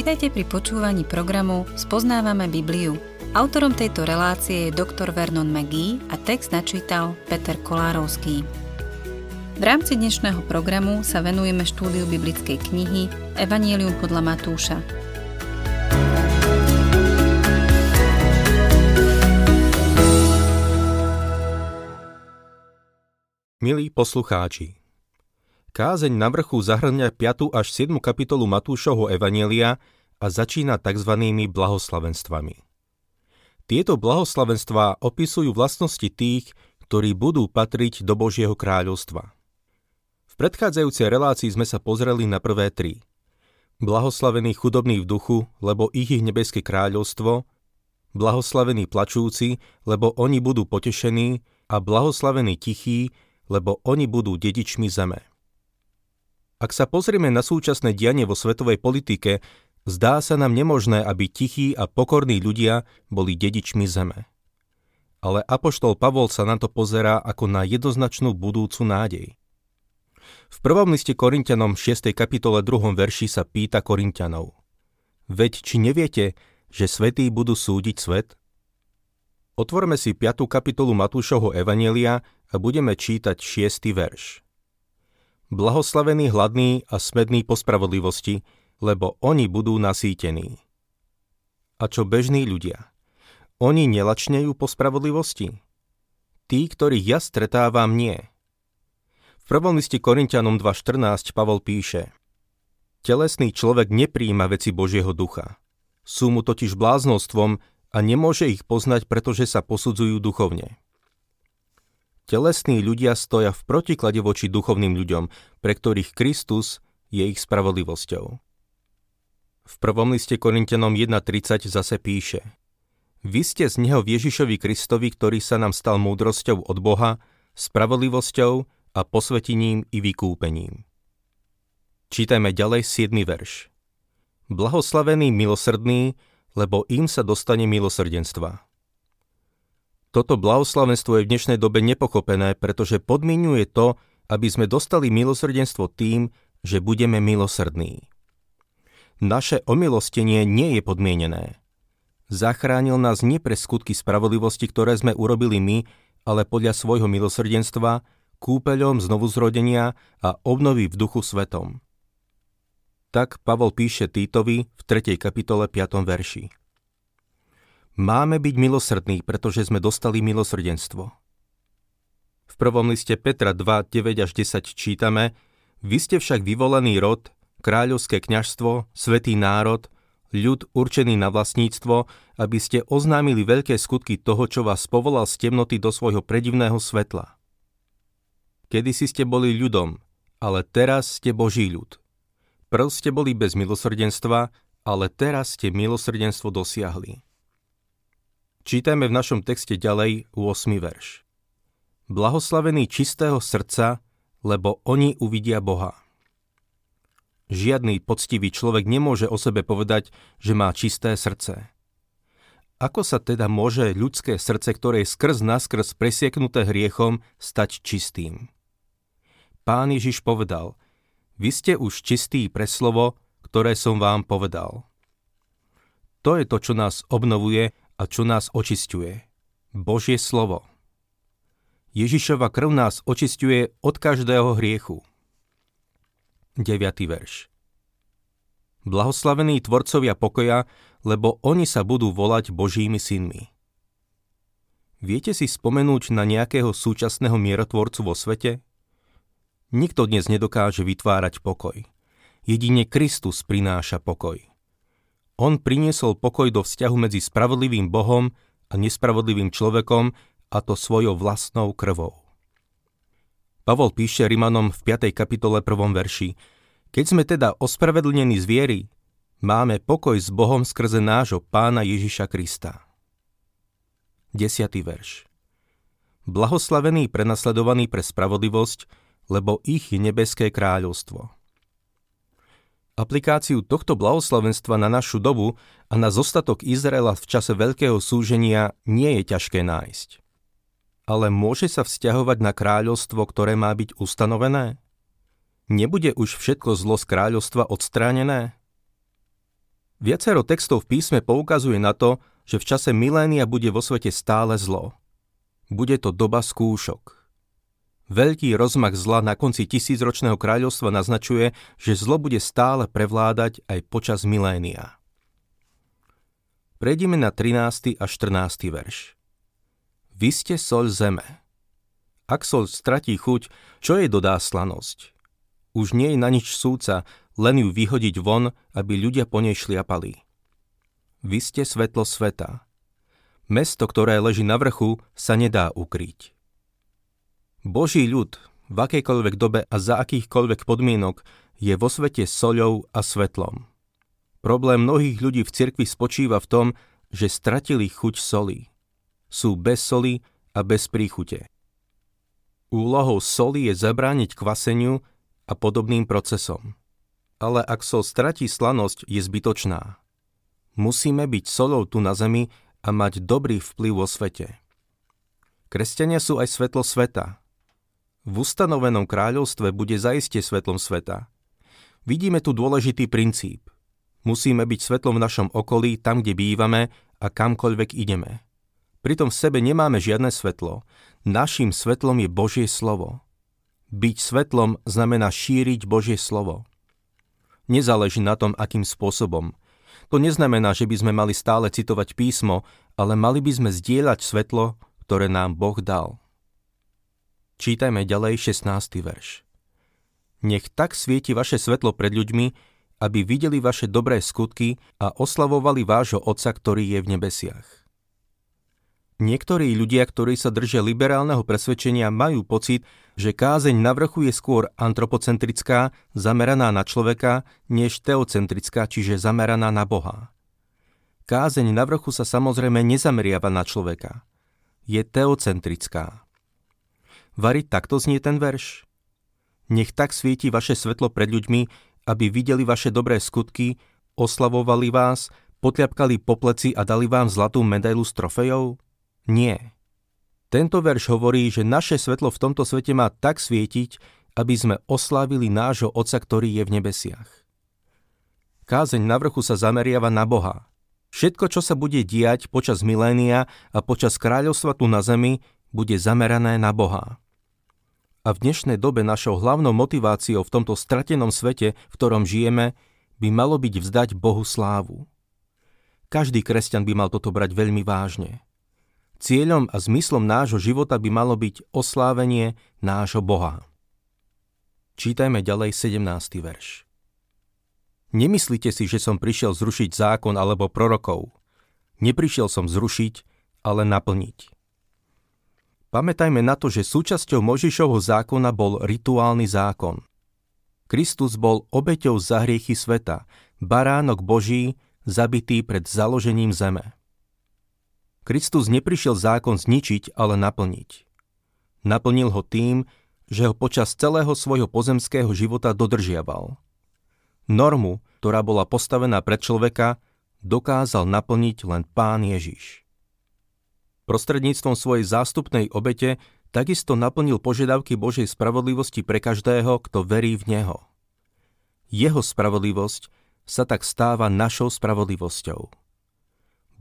Vitajte pri počúvaní programu Spoznávame Bibliu. Autorom tejto relácie je doktor Vernon McGee a text načítal Peter Kolárovský. V rámci dnešného programu sa venujeme štúdiu biblickej knihy Evangelium podľa Matúša. Milí poslucháči, Kázeň na vrchu zahrňa 5. až 7. kapitolu Matúšovho Evanielia a začína tzv. blahoslavenstvami. Tieto blahoslavenstvá opisujú vlastnosti tých, ktorí budú patriť do Božieho kráľovstva. V predchádzajúcej relácii sme sa pozreli na prvé tri. Blahoslavení chudobní v duchu, lebo ich ich nebeské kráľovstvo, blahoslavení plačúci, lebo oni budú potešení a blahoslavení tichí, lebo oni budú dedičmi zeme. Ak sa pozrieme na súčasné dianie vo svetovej politike, zdá sa nám nemožné, aby tichí a pokorní ľudia boli dedičmi zeme. Ale Apoštol Pavol sa na to pozerá ako na jednoznačnú budúcu nádej. V prvom liste Korintianom 6. kapitole 2. verši sa pýta Korintianov. Veď či neviete, že svetí budú súdiť svet? Otvorme si 5. kapitolu Matúšovho Evanielia a budeme čítať 6. verš. Blahoslavení hladní a smední po spravodlivosti, lebo oni budú nasýtení. A čo bežní ľudia? Oni nelačnejú po spravodlivosti? Tí, ktorých ja stretávam, nie. V prvom liste Korintianom 2.14 Pavol píše Telesný človek nepríjima veci Božieho ducha. Sú mu totiž bláznostvom a nemôže ich poznať, pretože sa posudzujú duchovne. Telesní ľudia stoja v protiklade voči duchovným ľuďom, pre ktorých Kristus je ich spravodlivosťou. V prvom liste Korintianom 1.30 zase píše Vy ste z Neho Ježišovi Kristovi, ktorý sa nám stal múdrosťou od Boha, spravodlivosťou a posvetením i vykúpením. Čítajme ďalej 7. verš. Blahoslavený milosrdný, lebo im sa dostane milosrdenstva. Toto blahoslavenstvo je v dnešnej dobe nepochopené, pretože podmienuje to, aby sme dostali milosrdenstvo tým, že budeme milosrdní. Naše omilostenie nie je podmienené. Zachránil nás nie pre skutky spravodlivosti, ktoré sme urobili my, ale podľa svojho milosrdenstva, kúpeľom znovuzrodenia a obnovy v duchu svetom. Tak Pavol píše Týtovi v 3. kapitole 5. verši. Máme byť milosrdní, pretože sme dostali milosrdenstvo. V prvom liste Petra 2, 9 až 10 čítame Vy ste však vyvolený rod, kráľovské kňažstvo, svetý národ, ľud určený na vlastníctvo, aby ste oznámili veľké skutky toho, čo vás povolal z temnoty do svojho predivného svetla. Kedy si ste boli ľudom, ale teraz ste Boží ľud. Prv ste boli bez milosrdenstva, ale teraz ste milosrdenstvo dosiahli. Čítajme v našom texte ďalej 8. verš. Blahoslavený čistého srdca, lebo oni uvidia Boha. Žiadny poctivý človek nemôže o sebe povedať, že má čisté srdce. Ako sa teda môže ľudské srdce, ktoré je skrz naskrz presieknuté hriechom, stať čistým? Pán Ježiš povedal, vy ste už čistí pre slovo, ktoré som vám povedal. To je to, čo nás obnovuje a čo nás očisťuje. Božie slovo. Ježišova krv nás očisťuje od každého hriechu. 9. verš. Blahoslavení tvorcovia pokoja, lebo oni sa budú volať Božími synmi. Viete si spomenúť na nejakého súčasného mierotvorcu vo svete? Nikto dnes nedokáže vytvárať pokoj. Jedine Kristus prináša pokoj. On priniesol pokoj do vzťahu medzi spravodlivým Bohom a nespravodlivým človekom a to svojou vlastnou krvou. Pavol píše Rimanom v 5. kapitole 1. verši Keď sme teda ospravedlnení z viery, máme pokoj s Bohom skrze nášho pána Ježiša Krista. 10. verš Blahoslavení prenasledovaní pre spravodlivosť, lebo ich je nebeské kráľovstvo. Aplikáciu tohto blahoslavenstva na našu dobu a na zostatok Izraela v čase veľkého súženia nie je ťažké nájsť. Ale môže sa vzťahovať na kráľovstvo, ktoré má byť ustanovené? Nebude už všetko zlo z kráľovstva odstránené? Viacero textov v písme poukazuje na to, že v čase milénia bude vo svete stále zlo. Bude to doba skúšok. Veľký rozmach zla na konci tisícročného kráľovstva naznačuje, že zlo bude stále prevládať aj počas milénia. Prejdime na 13. a 14. verš. Vy ste soľ zeme. Ak soľ stratí chuť, čo jej dodá slanosť? Už nie je na nič súca, len ju vyhodiť von, aby ľudia po nej šliapali. Vy ste svetlo sveta. Mesto, ktoré leží na vrchu, sa nedá ukryť. Boží ľud v akejkoľvek dobe a za akýchkoľvek podmienok je vo svete soľou a svetlom. Problém mnohých ľudí v cirkvi spočíva v tom, že stratili chuť soli. Sú bez soli a bez príchute. Úlohou soli je zabrániť kvaseniu a podobným procesom. Ale ak sol stratí slanosť, je zbytočná. Musíme byť solou tu na zemi a mať dobrý vplyv vo svete. Kresťania sú aj svetlo sveta. V ustanovenom kráľovstve bude zaiste svetlom sveta. Vidíme tu dôležitý princíp. Musíme byť svetlom v našom okolí, tam, kde bývame a kamkoľvek ideme. Pritom v sebe nemáme žiadne svetlo. Naším svetlom je Božie slovo. Byť svetlom znamená šíriť Božie slovo. Nezáleží na tom, akým spôsobom. To neznamená, že by sme mali stále citovať písmo, ale mali by sme zdieľať svetlo, ktoré nám Boh dal. Čítajme ďalej 16. verš. Nech tak svieti vaše svetlo pred ľuďmi, aby videli vaše dobré skutky a oslavovali vášho Otca, ktorý je v nebesiach. Niektorí ľudia, ktorí sa držia liberálneho presvedčenia, majú pocit, že kázeň na vrchu je skôr antropocentrická, zameraná na človeka, než teocentrická, čiže zameraná na Boha. Kázeň na vrchu sa samozrejme nezameriava na človeka. Je teocentrická. Vari takto znie ten verš? Nech tak svieti vaše svetlo pred ľuďmi, aby videli vaše dobré skutky, oslavovali vás, potľapkali po pleci a dali vám zlatú medailu s trofejou? Nie. Tento verš hovorí, že naše svetlo v tomto svete má tak svietiť, aby sme oslávili nášho Otca, ktorý je v nebesiach. Kázeň na vrchu sa zameriava na Boha. Všetko, čo sa bude diať počas milénia a počas kráľovstva tu na zemi, bude zamerané na Boha a v dnešnej dobe našou hlavnou motiváciou v tomto stratenom svete, v ktorom žijeme, by malo byť vzdať Bohu slávu. Každý kresťan by mal toto brať veľmi vážne. Cieľom a zmyslom nášho života by malo byť oslávenie nášho Boha. Čítajme ďalej 17. verš. Nemyslíte si, že som prišiel zrušiť zákon alebo prorokov. Neprišiel som zrušiť, ale naplniť. Pamätajme na to, že súčasťou Možišovho zákona bol rituálny zákon. Kristus bol obeťou za hriechy sveta, baránok Boží, zabitý pred založením zeme. Kristus neprišiel zákon zničiť, ale naplniť. Naplnil ho tým, že ho počas celého svojho pozemského života dodržiaval. Normu, ktorá bola postavená pred človeka, dokázal naplniť len Pán Ježiš. Prostredníctvom svojej zástupnej obete takisto naplnil požiadavky Božej spravodlivosti pre každého, kto verí v Neho. Jeho spravodlivosť sa tak stáva našou spravodlivosťou.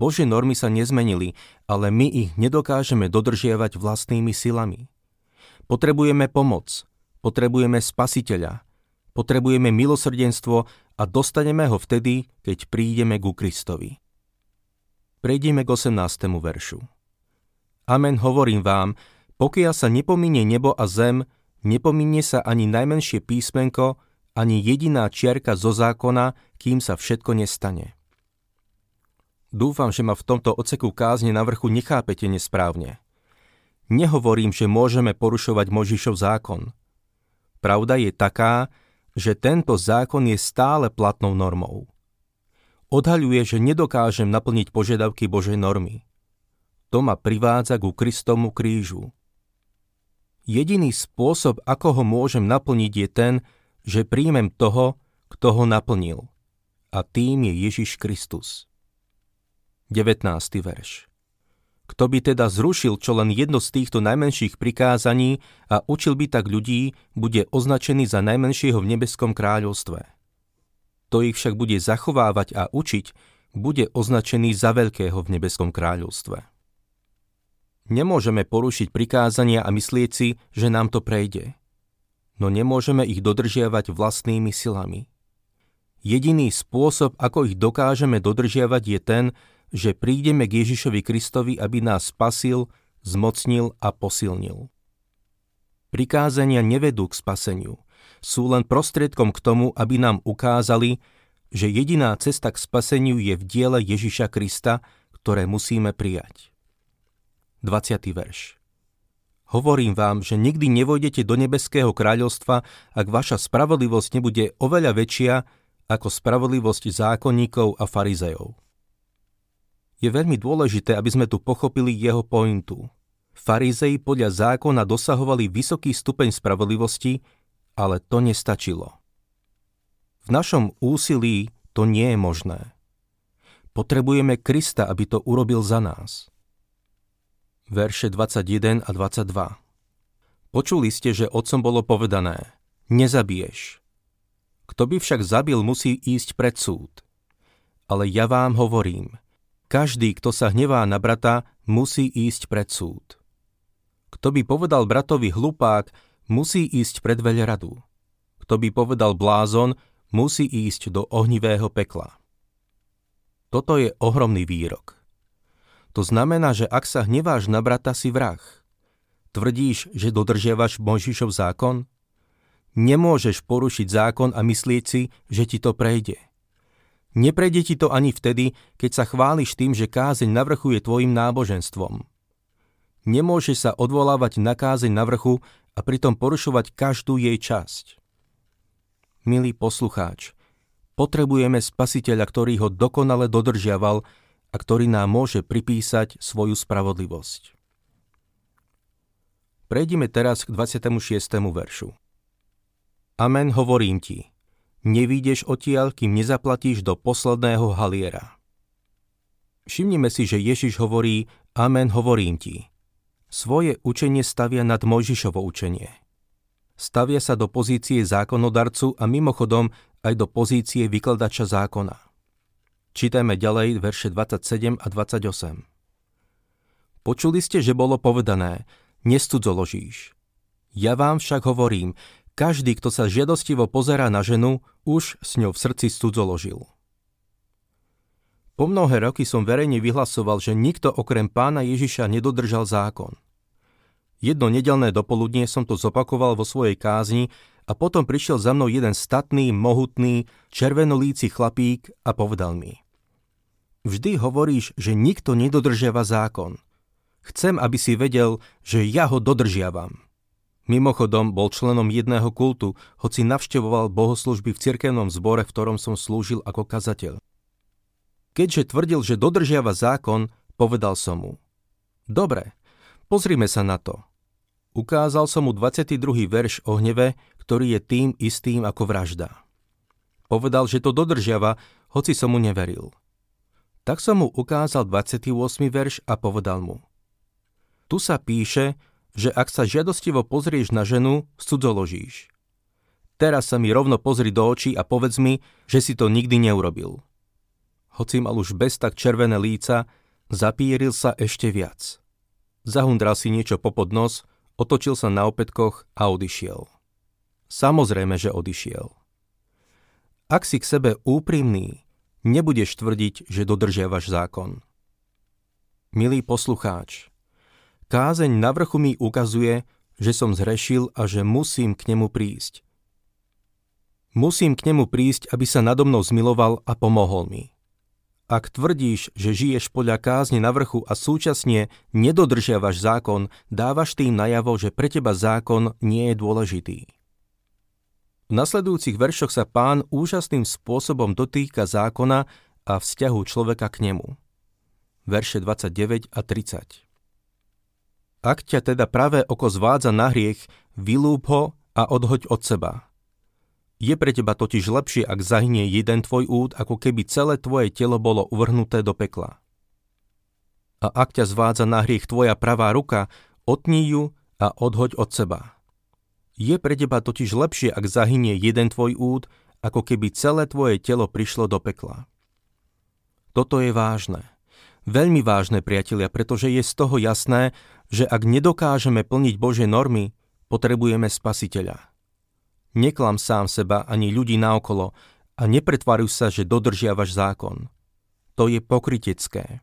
Božie normy sa nezmenili, ale my ich nedokážeme dodržiavať vlastnými silami. Potrebujeme pomoc, potrebujeme spasiteľa, potrebujeme milosrdenstvo a dostaneme ho vtedy, keď prídeme ku Kristovi. Prejdime k 18. veršu. Amen hovorím vám, pokiaľ sa nepominie nebo a zem, nepominie sa ani najmenšie písmenko, ani jediná čiarka zo zákona, kým sa všetko nestane. Dúfam, že ma v tomto oceku kázne na vrchu nechápete nesprávne. Nehovorím, že môžeme porušovať Možišov zákon. Pravda je taká, že tento zákon je stále platnou normou. Odhaľuje, že nedokážem naplniť požiadavky Božej normy to ma privádza ku Kristomu krížu. Jediný spôsob, ako ho môžem naplniť, je ten, že príjmem toho, kto ho naplnil. A tým je Ježiš Kristus. 19. verš Kto by teda zrušil čo len jedno z týchto najmenších prikázaní a učil by tak ľudí, bude označený za najmenšieho v nebeskom kráľovstve. kto ich však bude zachovávať a učiť, bude označený za veľkého v nebeskom kráľovstve. Nemôžeme porušiť prikázania a myslieť si, že nám to prejde. No nemôžeme ich dodržiavať vlastnými silami. Jediný spôsob, ako ich dokážeme dodržiavať, je ten, že prídeme k Ježišovi Kristovi, aby nás spasil, zmocnil a posilnil. Prikázania nevedú k spaseniu, sú len prostriedkom k tomu, aby nám ukázali, že jediná cesta k spaseniu je v diele Ježiša Krista, ktoré musíme prijať. 20. verš Hovorím vám, že nikdy nevojdete do nebeského kráľovstva, ak vaša spravodlivosť nebude oveľa väčšia ako spravodlivosť zákonníkov a farizejov. Je veľmi dôležité, aby sme tu pochopili jeho pointu. Farizei podľa zákona dosahovali vysoký stupeň spravodlivosti, ale to nestačilo. V našom úsilí to nie je možné. Potrebujeme Krista, aby to urobil za nás. Verše 21 a 22 Počuli ste, že otcom bolo povedané Nezabiješ. Kto by však zabil, musí ísť pred súd. Ale ja vám hovorím, každý, kto sa hnevá na brata, musí ísť pred súd. Kto by povedal bratovi hlupák, musí ísť pred veľradu. Kto by povedal blázon, musí ísť do ohnivého pekla. Toto je ohromný výrok. To znamená, že ak sa hneváš na brata, si vrah. Tvrdíš, že dodržiavaš Mojžišov zákon? Nemôžeš porušiť zákon a myslieť si, že ti to prejde. Neprejde ti to ani vtedy, keď sa chváliš tým, že kázeň na vrchu je tvojim náboženstvom. Nemôžeš sa odvolávať na kázeň na vrchu a pritom porušovať každú jej časť milý poslucháč, potrebujeme spasiteľa, ktorý ho dokonale dodržiaval a ktorý nám môže pripísať svoju spravodlivosť. Prejdime teraz k 26. veršu. Amen hovorím ti, nevídeš odtiaľ, kým nezaplatíš do posledného haliera. Všimnime si, že Ježiš hovorí, Amen hovorím ti. Svoje učenie stavia nad Mojžišovo učenie – stavia sa do pozície zákonodarcu a mimochodom aj do pozície vykladača zákona. Čítajme ďalej verše 27 a 28. Počuli ste, že bolo povedané, nestudzoložíš. Ja vám však hovorím, každý, kto sa žiadostivo pozerá na ženu, už s ňou v srdci studzoložil. Po mnohé roky som verejne vyhlasoval, že nikto okrem pána Ježiša nedodržal zákon – Jedno nedelné dopoludnie som to zopakoval vo svojej kázni a potom prišiel za mnou jeden statný, mohutný, červenolíci chlapík a povedal mi. Vždy hovoríš, že nikto nedodržiava zákon. Chcem, aby si vedel, že ja ho dodržiavam. Mimochodom bol členom jedného kultu, hoci navštevoval bohoslužby v cirkevnom zbore, v ktorom som slúžil ako kazateľ. Keďže tvrdil, že dodržiava zákon, povedal som mu. Dobre, pozrime sa na to. Ukázal som mu 22. verš o hneve, ktorý je tým istým ako vražda. Povedal, že to dodržiava, hoci som mu neveril. Tak som mu ukázal 28. verš a povedal mu. Tu sa píše, že ak sa žiadostivo pozrieš na ženu, cudzoložíš. Teraz sa mi rovno pozri do očí a povedz mi, že si to nikdy neurobil. Hoci mal už bez tak červené líca, zapíril sa ešte viac. Zahundral si niečo popod nos, Otočil sa na opätkoch a odišiel. Samozrejme, že odišiel. Ak si k sebe úprimný, nebudeš tvrdiť, že dodržiavaš zákon. Milý poslucháč, kázeň na vrchu mi ukazuje, že som zhrešil a že musím k nemu prísť. Musím k nemu prísť, aby sa nado mnou zmiloval a pomohol mi. Ak tvrdíš, že žiješ podľa kázne na vrchu a súčasne nedodržiavaš zákon, dávaš tým najavo, že pre teba zákon nie je dôležitý. V nasledujúcich veršoch sa pán úžasným spôsobom dotýka zákona a vzťahu človeka k nemu. Verše 29 a 30 Ak ťa teda pravé oko zvádza na hriech, vylúb ho a odhoď od seba – je pre teba totiž lepšie, ak zahynie jeden tvoj úd, ako keby celé tvoje telo bolo uvrhnuté do pekla. A ak ťa zvádza na hriech tvoja pravá ruka, otní ju a odhoď od seba. Je pre teba totiž lepšie, ak zahynie jeden tvoj úd, ako keby celé tvoje telo prišlo do pekla. Toto je vážne. Veľmi vážne, priatelia, pretože je z toho jasné, že ak nedokážeme plniť Božie normy, potrebujeme spasiteľa. Neklam sám seba ani ľudí naokolo a nepretvaruj sa, že dodržiavaš zákon. To je pokrytecké.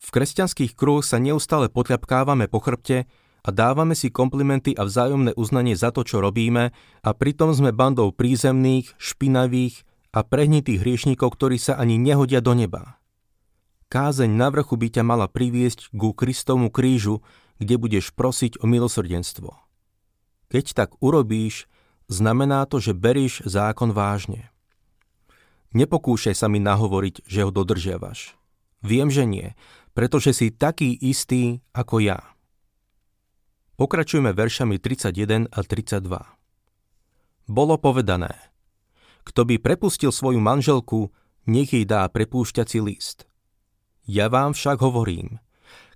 V kresťanských kruhoch sa neustále potľapkávame po chrbte a dávame si komplimenty a vzájomné uznanie za to, čo robíme a pritom sme bandou prízemných, špinavých a prehnitých hriešníkov, ktorí sa ani nehodia do neba. Kázeň na vrchu by ťa mala priviesť ku Kristomu krížu, kde budeš prosiť o milosrdenstvo. Keď tak urobíš, znamená to, že beríš zákon vážne. Nepokúšaj sa mi nahovoriť, že ho dodržiavaš. Viem, že nie, pretože si taký istý ako ja. Pokračujeme veršami 31 a 32. Bolo povedané, kto by prepustil svoju manželku, nech jej dá prepúšťací list. Ja vám však hovorím,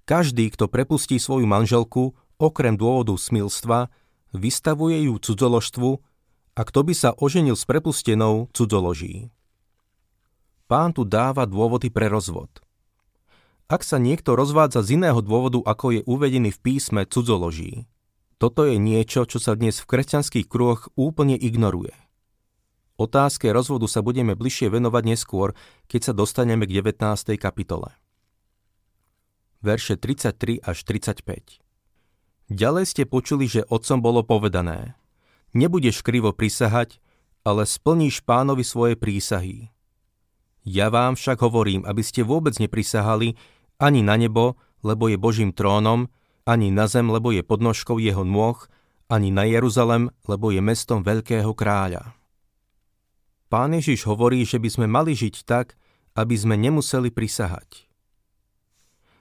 každý, kto prepustí svoju manželku, okrem dôvodu smilstva, vystavuje ju cudzoložstvu a kto by sa oženil s prepustenou, cudzoloží. Pán tu dáva dôvody pre rozvod – ak sa niekto rozvádza z iného dôvodu, ako je uvedený v písme, cudzoloží. Toto je niečo, čo sa dnes v kresťanských kruhoch úplne ignoruje. Otázke rozvodu sa budeme bližšie venovať neskôr, keď sa dostaneme k 19. kapitole. Verše 33 až 35 Ďalej ste počuli, že otcom bolo povedané Nebudeš krivo prisahať, ale splníš pánovi svoje prísahy. Ja vám však hovorím, aby ste vôbec neprisahali, ani na nebo, lebo je Božím trónom, ani na zem, lebo je podnožkou jeho nôh, ani na Jeruzalem, lebo je mestom veľkého kráľa. Pán Ježiš hovorí, že by sme mali žiť tak, aby sme nemuseli prisahať.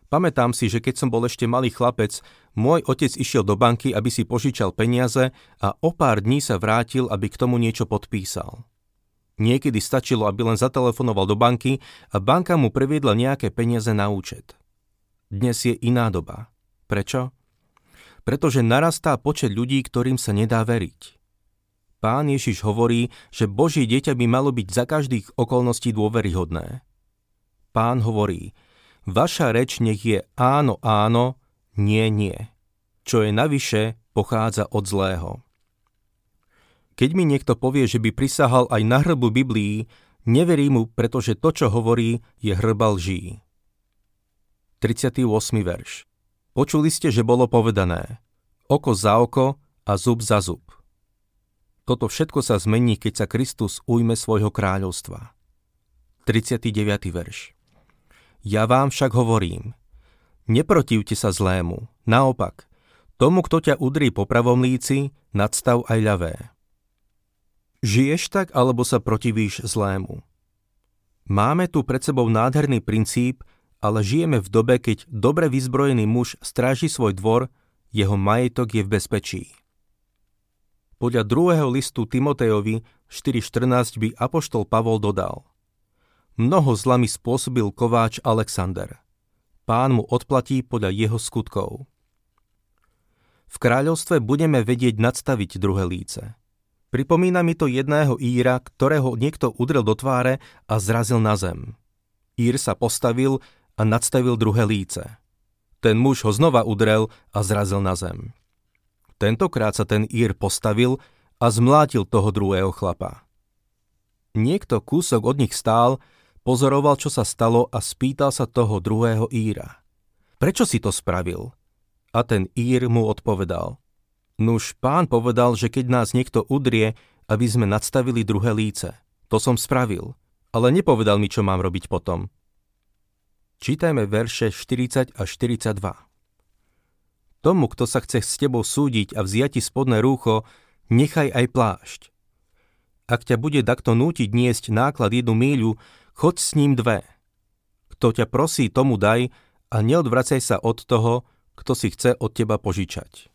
Pamätám si, že keď som bol ešte malý chlapec, môj otec išiel do banky, aby si požičal peniaze a o pár dní sa vrátil, aby k tomu niečo podpísal. Niekedy stačilo, aby len zatelefonoval do banky a banka mu previedla nejaké peniaze na účet. Dnes je iná doba. Prečo? Pretože narastá počet ľudí, ktorým sa nedá veriť. Pán Ježiš hovorí, že Božie dieťa by malo byť za každých okolností dôveryhodné. Pán hovorí, vaša reč nech je áno, áno, nie, nie. Čo je navyše, pochádza od zlého. Keď mi niekto povie, že by prisahal aj na hrbu Biblii, neverí mu, pretože to, čo hovorí, je hrba lží. 38. verš Počuli ste, že bolo povedané oko za oko a zub za zub. Toto všetko sa zmení, keď sa Kristus ujme svojho kráľovstva. 39. verš Ja vám však hovorím, neprotivte sa zlému, naopak, tomu, kto ťa udrí po pravom líci, nadstav aj ľavé. Žiješ tak, alebo sa protivíš zlému? Máme tu pred sebou nádherný princíp, ale žijeme v dobe, keď dobre vyzbrojený muž stráži svoj dvor, jeho majetok je v bezpečí. Podľa druhého listu Timotejovi 4.14 by apoštol Pavol dodal Mnoho zla mi spôsobil kováč Alexander. Pán mu odplatí podľa jeho skutkov. V kráľovstve budeme vedieť nadstaviť druhé líce. Pripomína mi to jedného Íra, ktorého niekto udrel do tváre a zrazil na zem. Ír sa postavil a nadstavil druhé líce. Ten muž ho znova udrel a zrazil na zem. Tentokrát sa ten Ír postavil a zmlátil toho druhého chlapa. Niekto kúsok od nich stál, pozoroval, čo sa stalo a spýtal sa toho druhého Íra. Prečo si to spravil? A ten Ír mu odpovedal – Nuž pán povedal, že keď nás niekto udrie, aby sme nadstavili druhé líce. To som spravil, ale nepovedal mi, čo mám robiť potom. Čítajme verše 40 a 42. Tomu, kto sa chce s tebou súdiť a vziať ti spodné rúcho, nechaj aj plášť. Ak ťa bude takto nútiť niesť náklad jednu míľu, choď s ním dve. Kto ťa prosí, tomu daj a neodvracaj sa od toho, kto si chce od teba požičať.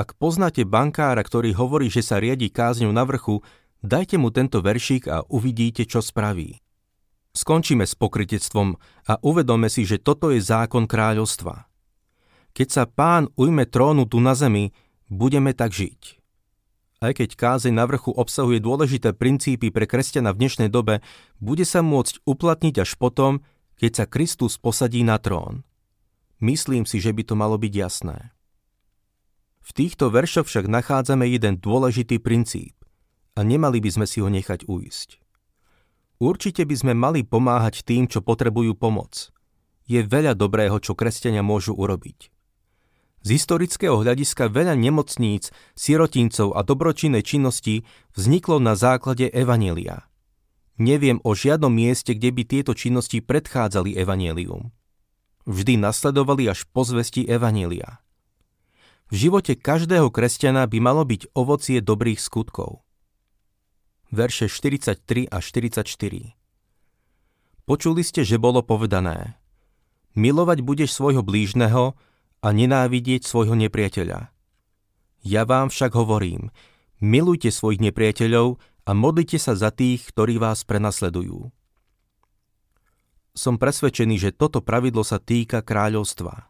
Ak poznáte bankára, ktorý hovorí, že sa riadi kázňou na vrchu, dajte mu tento veršík a uvidíte, čo spraví. Skončíme s pokritectvom a uvedome si, že toto je zákon kráľovstva. Keď sa pán ujme trónu tu na zemi, budeme tak žiť. Aj keď kázeň na vrchu obsahuje dôležité princípy pre kresťana v dnešnej dobe, bude sa môcť uplatniť až potom, keď sa Kristus posadí na trón. Myslím si, že by to malo byť jasné. V týchto veršoch však nachádzame jeden dôležitý princíp a nemali by sme si ho nechať uísť. Určite by sme mali pomáhať tým, čo potrebujú pomoc. Je veľa dobrého, čo kresťania môžu urobiť. Z historického hľadiska veľa nemocníc, sirotincov a dobročinnej činnosti vzniklo na základe Evanielia. Neviem o žiadnom mieste, kde by tieto činnosti predchádzali Evanielium. Vždy nasledovali až po zvesti Evanielia. V živote každého kresťana by malo byť ovocie dobrých skutkov. Verše 43 a 44 Počuli ste, že bolo povedané Milovať budeš svojho blížneho, a nenávidieť svojho nepriateľa. Ja vám však hovorím, milujte svojich nepriateľov a modlite sa za tých, ktorí vás prenasledujú. Som presvedčený, že toto pravidlo sa týka kráľovstva.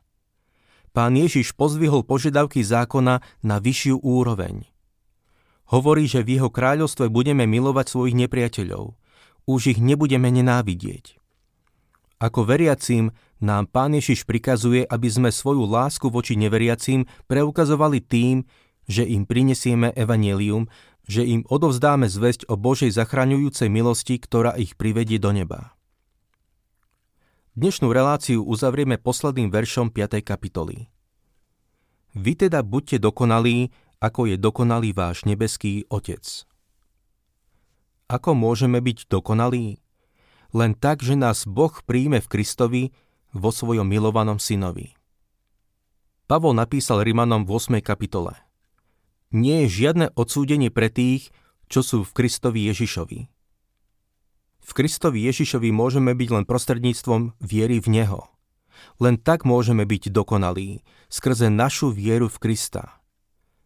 Pán Ježiš pozvihol požiadavky zákona na vyššiu úroveň. Hovorí, že v jeho kráľovstve budeme milovať svojich nepriateľov. Už ich nebudeme nenávidieť. Ako veriacím nám Pán Ježiš prikazuje, aby sme svoju lásku voči neveriacím preukazovali tým, že im prinesieme evanelium, že im odovzdáme zväzť o Božej zachraňujúcej milosti, ktorá ich privedie do neba. Dnešnú reláciu uzavrieme posledným veršom 5. kapitoly. Vy teda buďte dokonalí, ako je dokonalý váš nebeský Otec. Ako môžeme byť dokonalí? len tak, že nás Boh príjme v Kristovi vo svojom milovanom synovi. Pavol napísal Rimanom v 8. kapitole. Nie je žiadne odsúdenie pre tých, čo sú v Kristovi Ježišovi. V Kristovi Ježišovi môžeme byť len prostredníctvom viery v Neho. Len tak môžeme byť dokonalí, skrze našu vieru v Krista.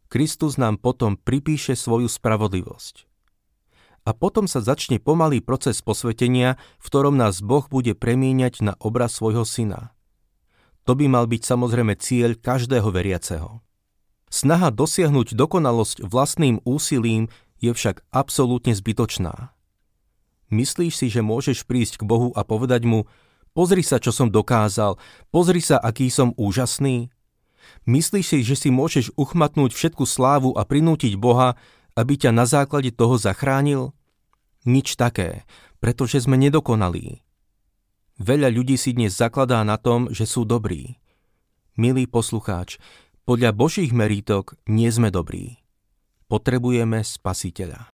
Kristus nám potom pripíše svoju spravodlivosť a potom sa začne pomalý proces posvetenia, v ktorom nás Boh bude premieňať na obraz svojho syna. To by mal byť samozrejme cieľ každého veriaceho. Snaha dosiahnuť dokonalosť vlastným úsilím je však absolútne zbytočná. Myslíš si, že môžeš prísť k Bohu a povedať mu, pozri sa, čo som dokázal, pozri sa, aký som úžasný? Myslíš si, že si môžeš uchmatnúť všetku slávu a prinútiť Boha, aby ťa na základe toho zachránil? Nič také, pretože sme nedokonalí. Veľa ľudí si dnes zakladá na tom, že sú dobrí. Milý poslucháč, podľa Božích merítok nie sme dobrí. Potrebujeme spasiteľa.